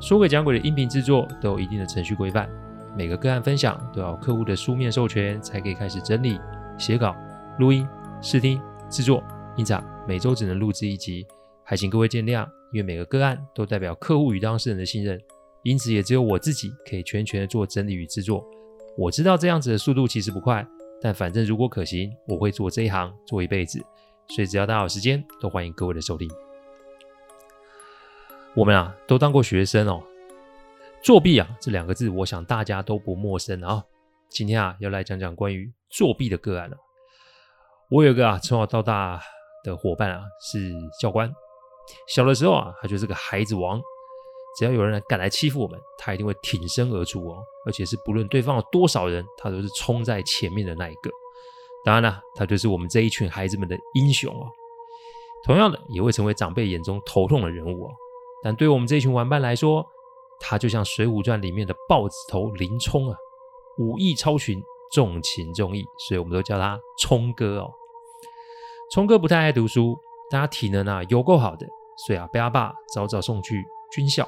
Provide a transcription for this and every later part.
说鬼讲鬼的音频制作都有一定的程序规范，每个个案分享都要客户的书面授权才可以开始整理、写稿、录音、试听、制作。因此，每周只能录制一集，还请各位见谅。因为每个个案都代表客户与当事人的信任，因此也只有我自己可以全权做整理与制作。我知道这样子的速度其实不快，但反正如果可行，我会做这一行做一辈子。所以只要大家有时间，都欢迎各位的收听。我们啊，都当过学生哦。作弊啊，这两个字，我想大家都不陌生啊。今天啊，要来讲讲关于作弊的个案了。我有一个啊，从小到大的伙伴啊，是教官。小的时候啊，他就是个孩子王。只要有人敢来欺负我们，他一定会挺身而出哦。而且是不论对方有多少人，他都是冲在前面的那一个。当然了，他就是我们这一群孩子们的英雄哦。同样的，也会成为长辈眼中头痛的人物哦。但对我们这群玩伴来说，他就像《水浒传》里面的豹子头林冲啊，武艺超群，重情重义，所以我们都叫他冲哥哦。冲哥不太爱读书，但他体能啊有够好的，所以啊被他爸早早送去军校，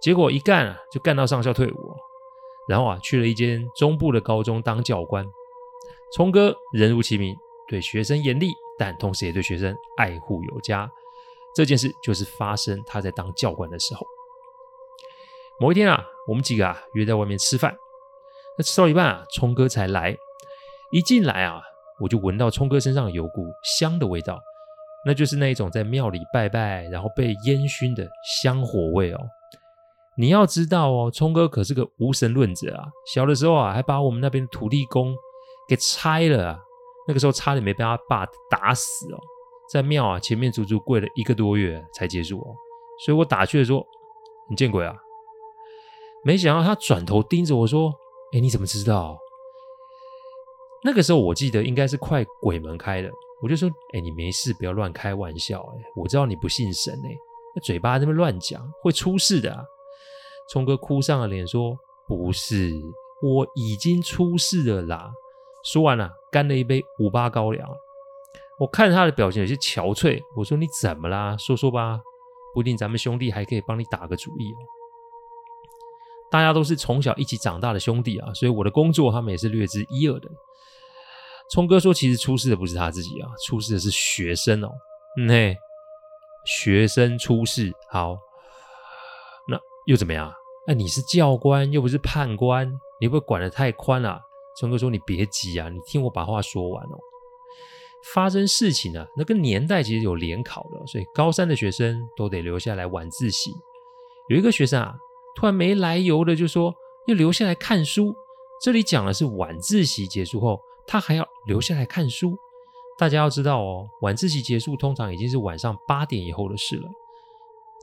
结果一干啊就干到上校退伍，然后啊去了一间中部的高中当教官。冲哥人如其名，对学生严厉，但同时也对学生爱护有加。这件事就是发生他在当教官的时候。某一天啊，我们几个啊约在外面吃饭，那吃到一半啊，冲哥才来。一进来啊，我就闻到冲哥身上有股香的味道，那就是那一种在庙里拜拜然后被烟熏的香火味哦。你要知道哦，冲哥可是个无神论者啊，小的时候啊还把我们那边的土地公给拆了啊，那个时候差点没被他爸打死哦。在庙啊前面足足跪了一个多月才结束哦，所以我打趣的说：“你见鬼啊！”没想到他转头盯着我说：“哎，你怎么知道？”那个时候我记得应该是快鬼门开了，我就说：“哎，你没事，不要乱开玩笑。哎，我知道你不信神哎，那嘴巴在那边乱讲会出事的啊。”冲哥哭丧了脸说：“不是，我已经出事了啦。”说完了，干了一杯五八高粱。我看他的表情有些憔悴，我说：“你怎么啦？说说吧，不一定咱们兄弟还可以帮你打个主意哦。”大家都是从小一起长大的兄弟啊，所以我的工作他们也是略知一二的。冲哥说：“其实出事的不是他自己啊，出事的是学生哦。”嗯嘿，学生出事，好，那又怎么样？哎，你是教官又不是判官，你会不会管得太宽了啊？冲哥说：“你别急啊，你听我把话说完哦。”发生事情、啊，那个年代其实有联考的，所以高三的学生都得留下来晚自习。有一个学生啊，突然没来由的就说要留下来看书。这里讲的是晚自习结束后，他还要留下来看书。大家要知道哦，晚自习结束通常已经是晚上八点以后的事了。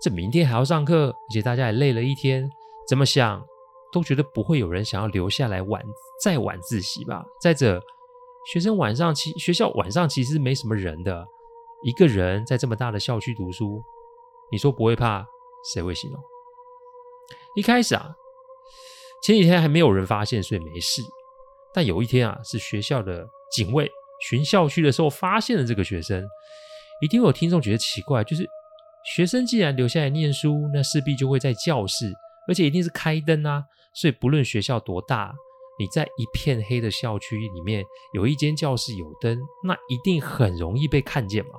这明天还要上课，而且大家也累了一天，怎么想都觉得不会有人想要留下来晚再晚自习吧？再者。学生晚上其学校晚上其实没什么人的，一个人在这么大的校区读书，你说不会怕，谁会信哦？一开始啊，前几天还没有人发现，所以没事。但有一天啊，是学校的警卫巡校区的时候发现了这个学生。一定会有听众觉得奇怪，就是学生既然留下来念书，那势必就会在教室，而且一定是开灯啊，所以不论学校多大。你在一片黑的校区里面有一间教室有灯，那一定很容易被看见嘛。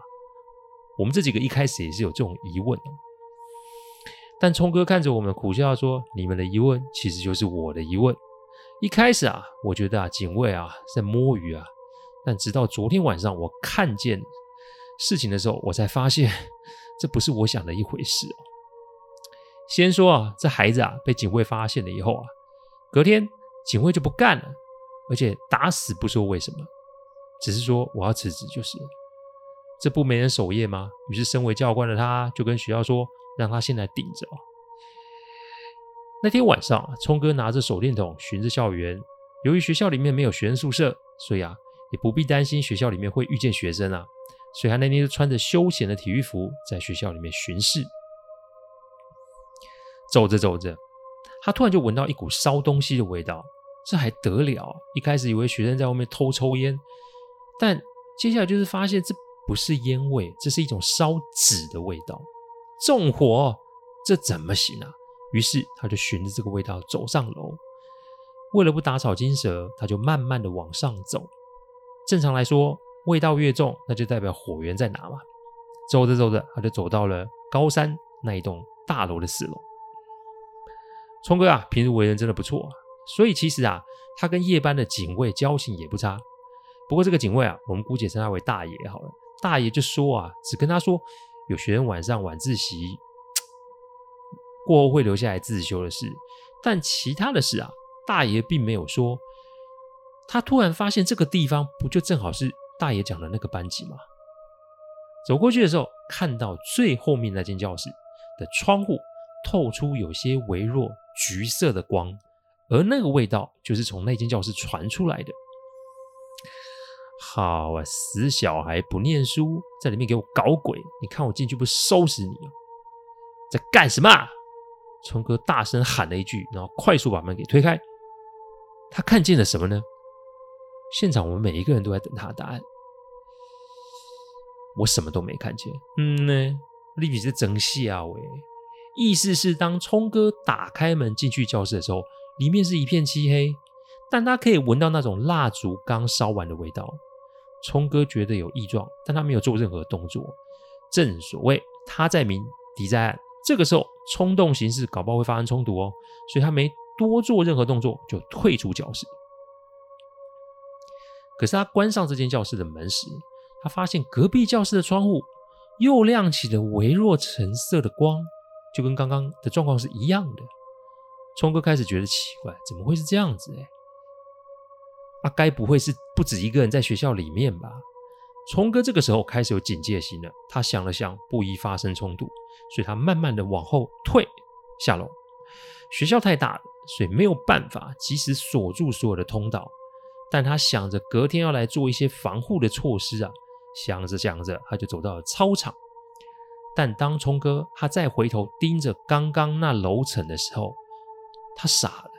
我们这几个一开始也是有这种疑问，但冲哥看着我们苦笑说：“你们的疑问其实就是我的疑问。”一开始啊，我觉得啊，警卫啊在摸鱼啊，但直到昨天晚上我看见事情的时候，我才发现这不是我想的一回事。先说啊，这孩子啊被警卫发现了以后啊，隔天。警卫就不干了，而且打死不说为什么，只是说我要辞职就是了。这不没人守夜吗？于是身为教官的他就跟学校说，让他先来顶着。那天晚上，聪哥拿着手电筒巡着校园。由于学校里面没有学生宿舍，所以啊，也不必担心学校里面会遇见学生啊。所以他那天就穿着休闲的体育服，在学校里面巡视。走着走着，他突然就闻到一股烧东西的味道。这还得了？一开始以为学生在外面偷抽烟，但接下来就是发现这不是烟味，这是一种烧纸的味道。纵火，这怎么行啊？于是他就循着这个味道走上楼。为了不打草惊蛇，他就慢慢的往上走。正常来说，味道越重，那就代表火源在哪嘛。走着走着，他就走到了高山那一栋大楼的四楼。聪哥啊，平时为人真的不错啊，所以其实啊，他跟夜班的警卫交情也不差。不过这个警卫啊，我们姑且称他为大爷好了。大爷就说啊，只跟他说有学生晚上晚自习过后会留下来自修的事，但其他的事啊。大爷并没有说，他突然发现这个地方不就正好是大爷讲的那个班级吗？走过去的时候，看到最后面那间教室的窗户透出有些微弱橘色的光，而那个味道就是从那间教室传出来的。好啊，死小孩不念书，在里面给我搞鬼！你看我进去不收拾你哦！在干什么？聪哥大声喊了一句，然后快速把门给推开。他看见了什么呢？现场我们每一个人都在等他的答案。我什么都没看见。嗯呢，利比是真笑喂。意思是，当聪哥打开门进去教室的时候，里面是一片漆黑，但他可以闻到那种蜡烛刚烧完的味道。聪哥觉得有异状，但他没有做任何动作。正所谓他在明，敌在暗，这个时候冲动行事，搞不好会发生冲突哦。所以他没。多做任何动作就退出教室。可是他关上这间教室的门时，他发现隔壁教室的窗户又亮起了微弱橙色的光，就跟刚刚的状况是一样的。聪哥开始觉得奇怪，怎么会是这样子？哎，啊，该不会是不止一个人在学校里面吧？聪哥这个时候开始有警戒心了。他想了想，不宜发生冲突，所以他慢慢的往后退下楼。学校太大了。所以没有办法及时锁住所有的通道，但他想着隔天要来做一些防护的措施啊，想着想着，他就走到了操场。但当聪哥他再回头盯着刚刚那楼层的时候，他傻了，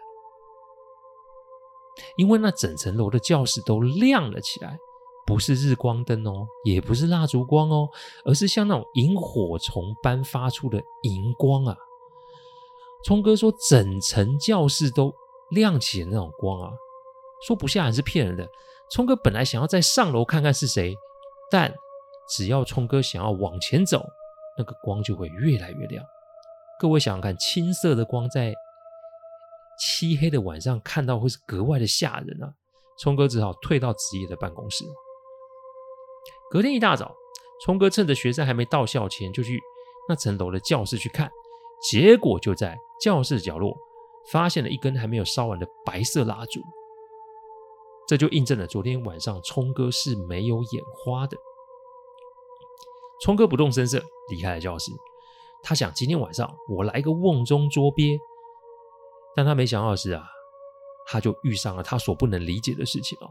因为那整层楼的教室都亮了起来，不是日光灯哦，也不是蜡烛光哦，而是像那种萤火虫般发出的荧光啊。聪哥说：“整层教室都亮起的那种光啊，说不下来是骗人的。”聪哥本来想要再上楼看看是谁，但只要聪哥想要往前走，那个光就会越来越亮。各位想想看，青色的光在漆黑的晚上看到会是格外的吓人啊！聪哥只好退到职业的办公室。隔天一大早，聪哥趁着学生还没到校前，就去那层楼的教室去看。结果就在教室角落发现了一根还没有烧完的白色蜡烛，这就印证了昨天晚上聪哥是没有眼花的。聪哥不动声色离开了教室，他想今天晚上我来个瓮中捉鳖，但他没想到的是啊，他就遇上了他所不能理解的事情哦。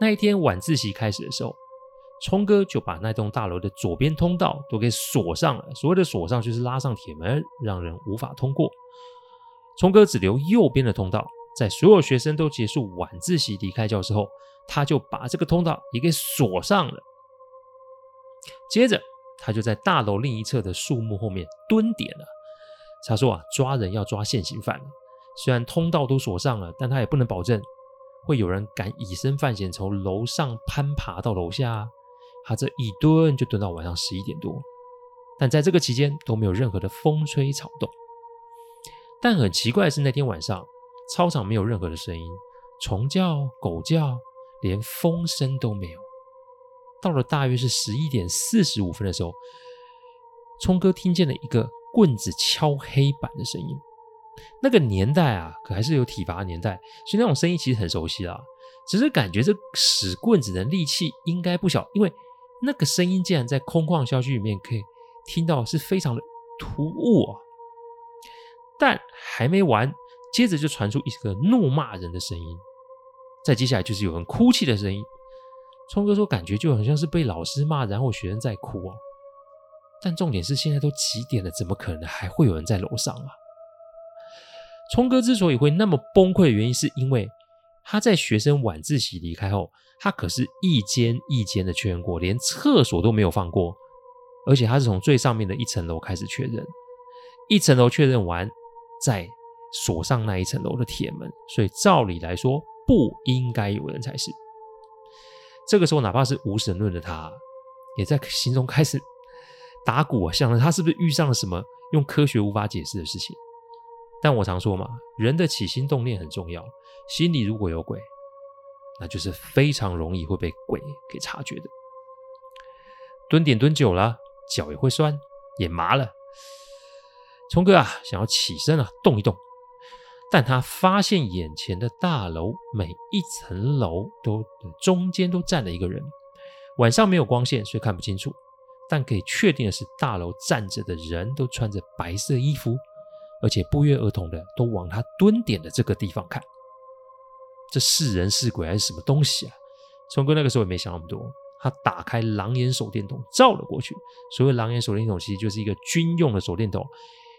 那一天晚自习开始的时候。聪哥就把那栋大楼的左边通道都给锁上了。所谓的锁上，就是拉上铁门，让人无法通过。聪哥只留右边的通道，在所有学生都结束晚自习离开教室后，他就把这个通道也给锁上了。接着，他就在大楼另一侧的树木后面蹲点了。他说：“啊，抓人要抓现行犯，虽然通道都锁上了，但他也不能保证会有人敢以身犯险从楼上攀爬到楼下。”他这一蹲就蹲到晚上十一点多，但在这个期间都没有任何的风吹草动。但很奇怪的是，那天晚上操场没有任何的声音，虫叫、狗叫，连风声都没有。到了大约是十一点四十五分的时候，聪哥听见了一个棍子敲黑板的声音。那个年代啊，可还是有体罚的年代，所以那种声音其实很熟悉啦。只是感觉这使棍子的力气应该不小，因为。那个声音竟然在空旷校区里面可以听到，是非常的突兀啊！但还没完，接着就传出一个怒骂人的声音，再接下来就是有人哭泣的声音。聪哥说，感觉就很像是被老师骂，然后学生在哭啊。但重点是现在都几点了，怎么可能还会有人在楼上啊？聪哥之所以会那么崩溃的原因，是因为他在学生晚自习离开后，他可是一间一间的确认过，连厕所都没有放过，而且他是从最上面的一层楼开始确认，一层楼确认完，再锁上那一层楼的铁门，所以照理来说不应该有人才是。这个时候，哪怕是无神论的他，也在心中开始。打鼓啊，想着他是不是遇上了什么用科学无法解释的事情？但我常说嘛，人的起心动念很重要。心里如果有鬼，那就是非常容易会被鬼给察觉的。蹲点蹲久了，脚也会酸，也麻了。聪哥啊，想要起身啊，动一动，但他发现眼前的大楼每一层楼都中间都站了一个人。晚上没有光线，所以看不清楚。但可以确定的是，大楼站着的人都穿着白色衣服，而且不约而同的都往他蹲点的这个地方看。这是人是鬼还是什么东西啊？聪哥那个时候也没想那么多，他打开狼眼手电筒照了过去。所谓狼眼手电筒，其实就是一个军用的手电筒，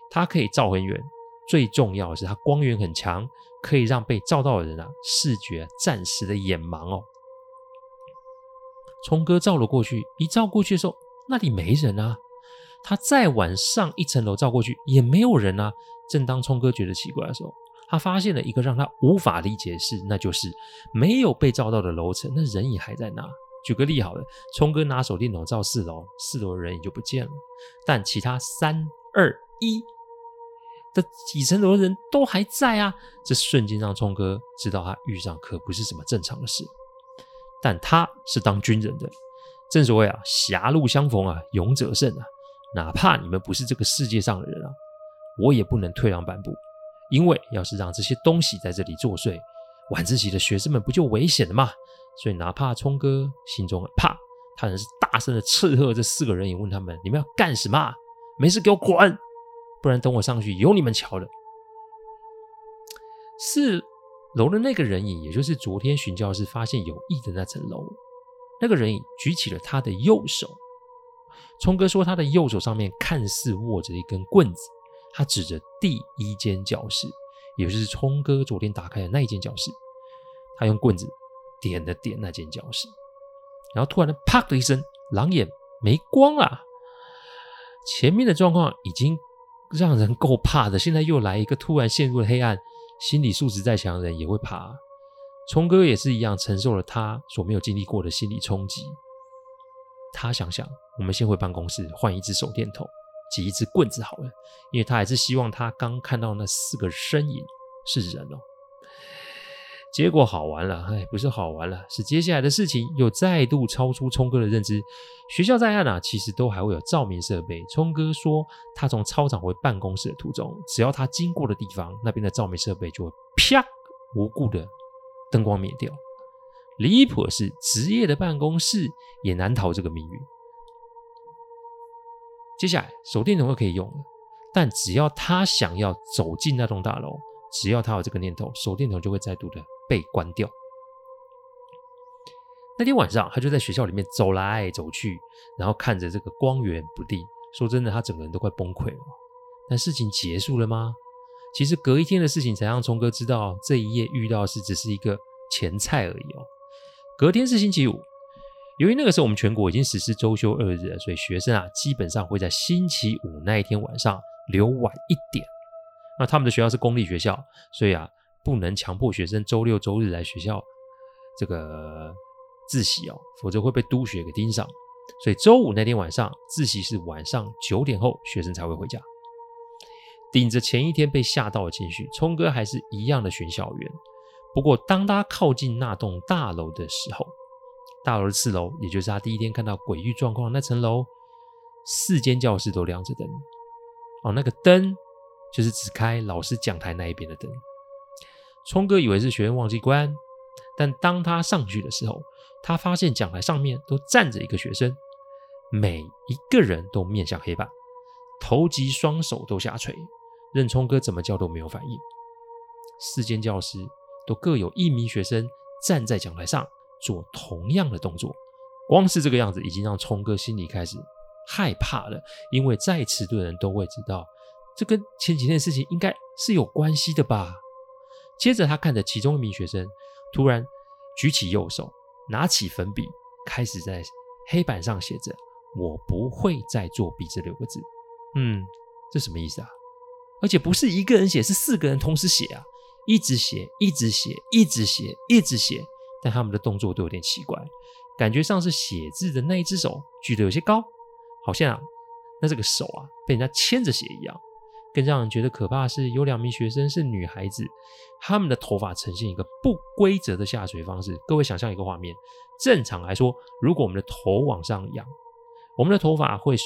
它可以照很远，最重要的是它光源很强，可以让被照到的人啊视觉暂时的眼盲哦。聪哥照了过去，一照过去的时候。那里没人啊！他再往上一层楼照过去，也没有人啊。正当聪哥觉得奇怪的时候，他发现了一个让他无法理解的事，那就是没有被照到的楼层，那人影还在那。举个例好了，聪哥拿手电筒照四楼，四楼的人影就不见了，但其他三二一的几层楼的人都还在啊！这瞬间让聪哥知道他遇上可不是什么正常的事。但他是当军人的。正所谓啊，狭路相逢啊，勇者胜啊！哪怕你们不是这个世界上的人啊，我也不能退让半步。因为要是让这些东西在这里作祟，晚自习的学生们不就危险了吗？所以哪怕聪哥心中很怕，他还是大声的斥喝这四个人，也问他们：你们要干什么？没事给我滚！不然等我上去有你们瞧的。四楼的那个人影，也就是昨天寻教室发现有异的那层楼。那个人影举起了他的右手，聪哥说他的右手上面看似握着一根棍子，他指着第一间教室，也就是聪哥昨天打开的那一间教室，他用棍子点了点那间教室，然后突然的啪的一声，狼眼没光了。前面的状况已经让人够怕的，现在又来一个突然陷入了黑暗，心理素质再强的人也会怕。聪哥也是一样，承受了他所没有经历过的心理冲击。他想想，我们先回办公室换一支手电筒，挤一支棍子好了，因为他还是希望他刚看到那四个身影是人哦。结果好玩了，哎，不是好玩了，是接下来的事情又再度超出聪哥的认知。学校在岸啊，其实都还会有照明设备。聪哥说，他从操场回办公室的途中，只要他经过的地方，那边的照明设备就会啪无故的。灯光灭掉，离谱的是，职业的办公室也难逃这个命运。接下来，手电筒又可以用了，但只要他想要走进那栋大楼，只要他有这个念头，手电筒就会再度的被关掉。那天晚上，他就在学校里面走来走去，然后看着这个光源不定。说真的，他整个人都快崩溃了。但事情结束了吗？其实隔一天的事情才让聪哥知道，这一夜遇到的事只是一个前菜而已哦。隔天是星期五，由于那个时候我们全国已经实施周休二日，所以学生啊基本上会在星期五那一天晚上留晚一点。那他们的学校是公立学校，所以啊不能强迫学生周六周日来学校这个自习哦，否则会被督学给盯上。所以周五那天晚上自习是晚上九点后学生才会回家。顶着前一天被吓到的情绪，聪哥还是一样的选校园。不过，当他靠近那栋大楼的时候，大楼的四楼，也就是他第一天看到诡异状况那层楼，四间教室都亮着灯。哦，那个灯就是只开老师讲台那一边的灯。聪哥以为是学生忘记关，但当他上去的时候，他发现讲台上面都站着一个学生，每一个人都面向黑板，头及双手都下垂。任聪哥怎么叫都没有反应。四间教室都各有一名学生站在讲台上做同样的动作，光是这个样子已经让聪哥心里开始害怕了，因为再迟钝的人都会知道，这跟前几天的事情应该是有关系的吧。接着他看着其中一名学生，突然举起右手，拿起粉笔，开始在黑板上写着“我不会再作弊”这六个字。嗯，这什么意思啊？而且不是一个人写，是四个人同时写啊，一直写，一直写，一直写，一直写。但他们的动作都有点奇怪，感觉像是写字的那一只手举得有些高，好像啊，那这个手啊被人家牵着写一样。更让人觉得可怕的是，有两名学生是女孩子，她们的头发呈现一个不规则的下垂方式。各位想象一个画面，正常来说，如果我们的头往上仰，我们的头发会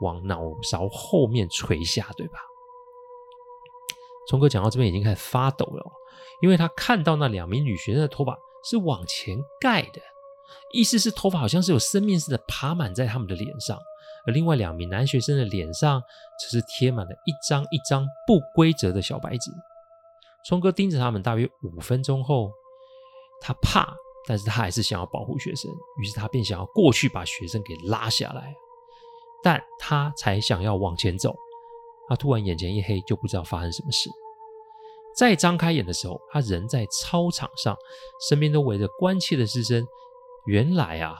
往脑勺后面垂下，对吧？聪哥讲到这边已经开始发抖了，因为他看到那两名女学生的头发是往前盖的，意思是头发好像是有生命似的爬满在他们的脸上。而另外两名男学生的脸上则是贴满了一张一张不规则的小白纸。聪哥盯着他们大约五分钟后，他怕，但是他还是想要保护学生，于是他便想要过去把学生给拉下来。但他才想要往前走，他突然眼前一黑，就不知道发生什么事。再张开眼的时候，他人在操场上，身边都围着关切的师生。原来啊，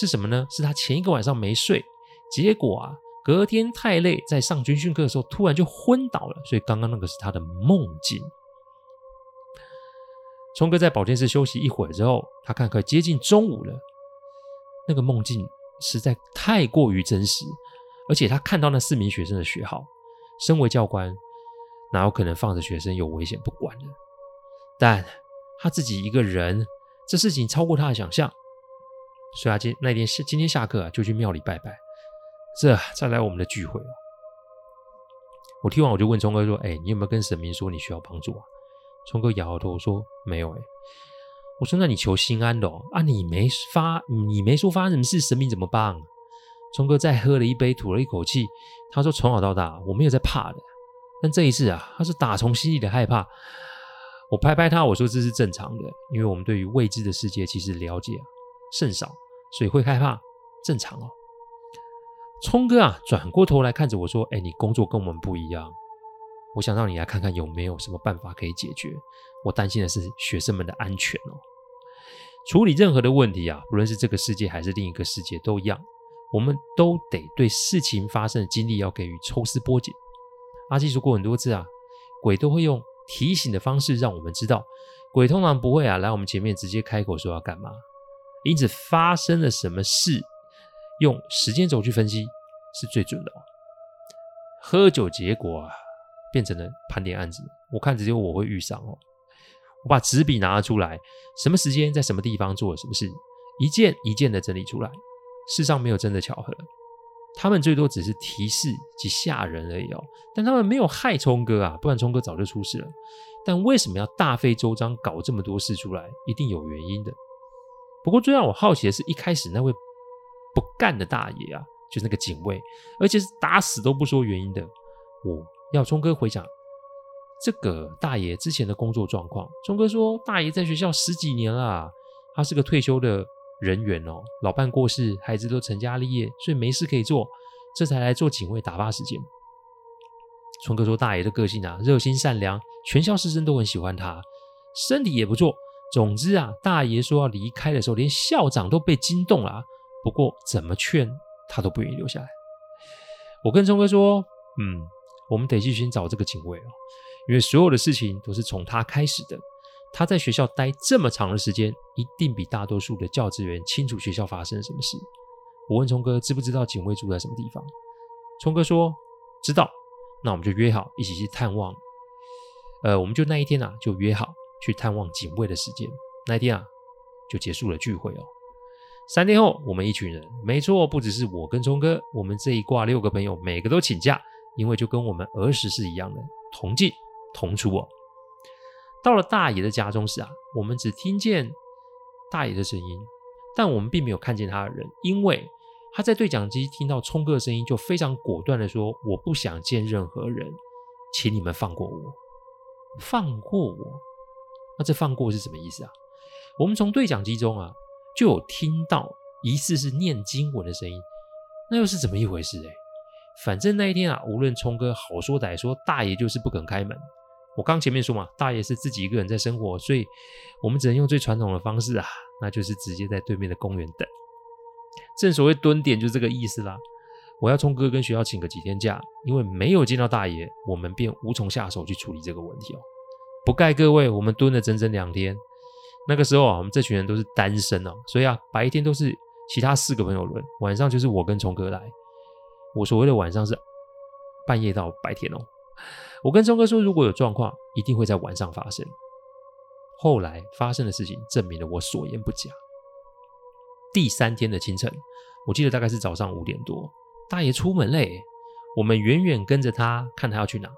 是什么呢？是他前一个晚上没睡。结果啊，隔天太累，在上军训课的时候突然就昏倒了，所以刚刚那个是他的梦境。聪哥在保健室休息一会儿之后，他看快接近中午了，那个梦境实在太过于真实，而且他看到那四名学生的学号，身为教官，哪有可能放着学生有危险不管呢？但他自己一个人，这事情超过他的想象，所以他今那天下今天下课啊，就去庙里拜拜。这再来我们的聚会哦。我听完我就问聪哥说：“哎，你有没有跟神明说你需要帮助啊？”聪哥摇摇头说：“没有。”哎，我说：“那你求心安的。啊，你没发，你没说发生什么事，神明怎么帮？”聪哥再喝了一杯，吐了一口气，他说：“从小到大我没有在怕的，但这一次啊，他是打从心里的害怕。”我拍拍他，我说：“这是正常的，因为我们对于未知的世界其实了解甚少，所以会害怕，正常哦。”聪哥啊，转过头来看着我说：“哎，你工作跟我们不一样，我想让你来看看有没有什么办法可以解决。我担心的是学生们的安全哦。处理任何的问题啊，不论是这个世界还是另一个世界都一样，我们都得对事情发生的经历要给予抽丝剥茧。阿基说过很多次啊，鬼都会用提醒的方式让我们知道，鬼通常不会啊来我们前面直接开口说要干嘛，因此发生了什么事。”用时间轴去分析是最准的哦。喝酒结果啊，变成了盘点案子，我看只有我会遇上哦。我把纸笔拿了出来，什么时间在什么地方做了什么事，一件一件的整理出来。世上没有真的巧合，他们最多只是提示及吓人而已哦。但他们没有害聪哥啊，不然聪哥早就出事了。但为什么要大费周章搞这么多事出来？一定有原因的。不过最让我好奇的是一开始那位。不干的大爷啊，就是那个警卫，而且是打死都不说原因的。我要聪哥回想这个大爷之前的工作状况。聪哥说，大爷在学校十几年了，他是个退休的人员哦，老伴过世，孩子都成家立业，所以没事可以做，这才来做警卫打发时间。聪哥说，大爷的个性啊，热心善良，全校师生都很喜欢他，身体也不错。总之啊，大爷说要离开的时候，连校长都被惊动了。不过怎么劝他都不愿意留下来。我跟聪哥说：“嗯，我们得去寻找这个警卫哦，因为所有的事情都是从他开始的。他在学校待这么长的时间，一定比大多数的教职员清楚学校发生了什么事。”我问聪哥知不知道警卫住在什么地方？聪哥说：“知道。”那我们就约好一起去探望。呃，我们就那一天啊，就约好去探望警卫的时间。那一天啊，就结束了聚会哦。三天后，我们一群人，没错，不只是我跟聪哥，我们这一挂六个朋友，每个都请假，因为就跟我们儿时是一样的，同进同出哦。到了大爷的家中时啊，我们只听见大爷的声音，但我们并没有看见他的人，因为他在对讲机听到聪哥的声音，就非常果断的说：“我不想见任何人。”请你们放过我，放过我。那这放过是什么意思啊？我们从对讲机中啊，就有听到疑似是念经文的声音，那又是怎么一回事？哎，反正那一天啊，无论聪哥好说歹说，大爷就是不肯开门。我刚前面说嘛，大爷是自己一个人在生活，所以我们只能用最传统的方式啊，那就是直接在对面的公园等。正所谓蹲点，就这个意思啦。我要冲哥跟学校请个几天假，因为没有见到大爷，我们便无从下手去处理这个问题哦。不盖各位，我们蹲了整整两天。那个时候啊，我们这群人都是单身哦，所以啊，白天都是其他四个朋友轮，晚上就是我跟冲哥来。我所谓的晚上是半夜到白天哦。我跟聪哥说，如果有状况，一定会在晚上发生。后来发生的事情证明了我所言不假。第三天的清晨，我记得大概是早上五点多，大爷出门嘞。我们远远跟着他，看他要去哪。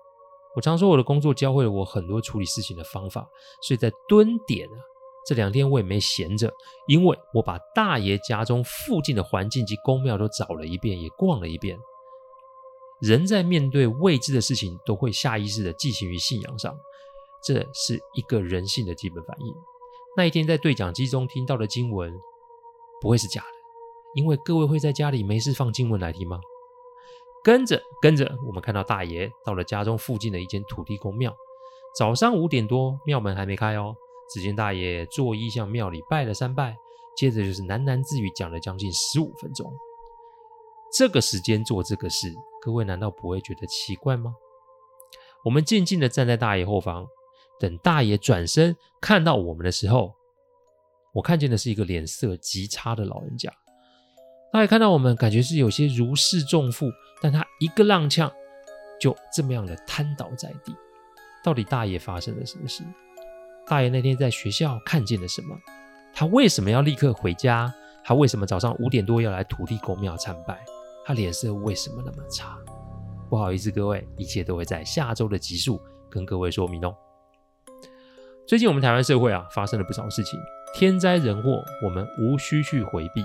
我常说我的工作教会了我很多处理事情的方法，所以在蹲点啊，这两天我也没闲着，因为我把大爷家中附近的环境及宫庙都找了一遍，也逛了一遍。人在面对未知的事情，都会下意识的寄情于信仰上，这是一个人性的基本反应。那一天在对讲机中听到的经文，不会是假的，因为各位会在家里没事放经文来听吗？跟着跟着，我们看到大爷到了家中附近的一间土地公庙，早上五点多，庙门还没开哦。只见大爷作揖向庙里拜了三拜，接着就是喃喃自语讲了将近十五分钟。这个时间做这个事，各位难道不会觉得奇怪吗？我们静静的站在大爷后方，等大爷转身看到我们的时候，我看见的是一个脸色极差的老人家。大爷看到我们，感觉是有些如释重负，但他一个踉跄，就这么样的瘫倒在地。到底大爷发生了什么事？大爷那天在学校看见了什么？他为什么要立刻回家？他为什么早上五点多要来土地公庙参拜？他脸色为什么那么差？不好意思，各位，一切都会在下周的集数跟各位说明哦。最近我们台湾社会啊，发生了不少事情，天灾人祸，我们无需去回避，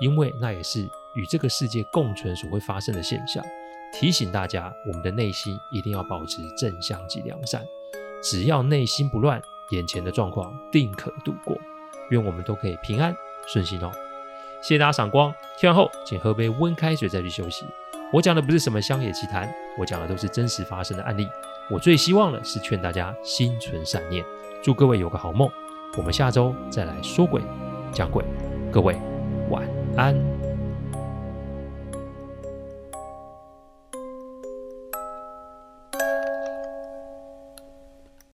因为那也是与这个世界共存所会发生的现象。提醒大家，我们的内心一定要保持正向及良善，只要内心不乱，眼前的状况定可度过。愿我们都可以平安顺心哦。谢谢大家赏光，听完后请喝杯温开水再去休息。我讲的不是什么乡野奇谈，我讲的都是真实发生的案例。我最希望的是劝大家心存善念，祝各位有个好梦。我们下周再来说鬼讲鬼，各位晚安。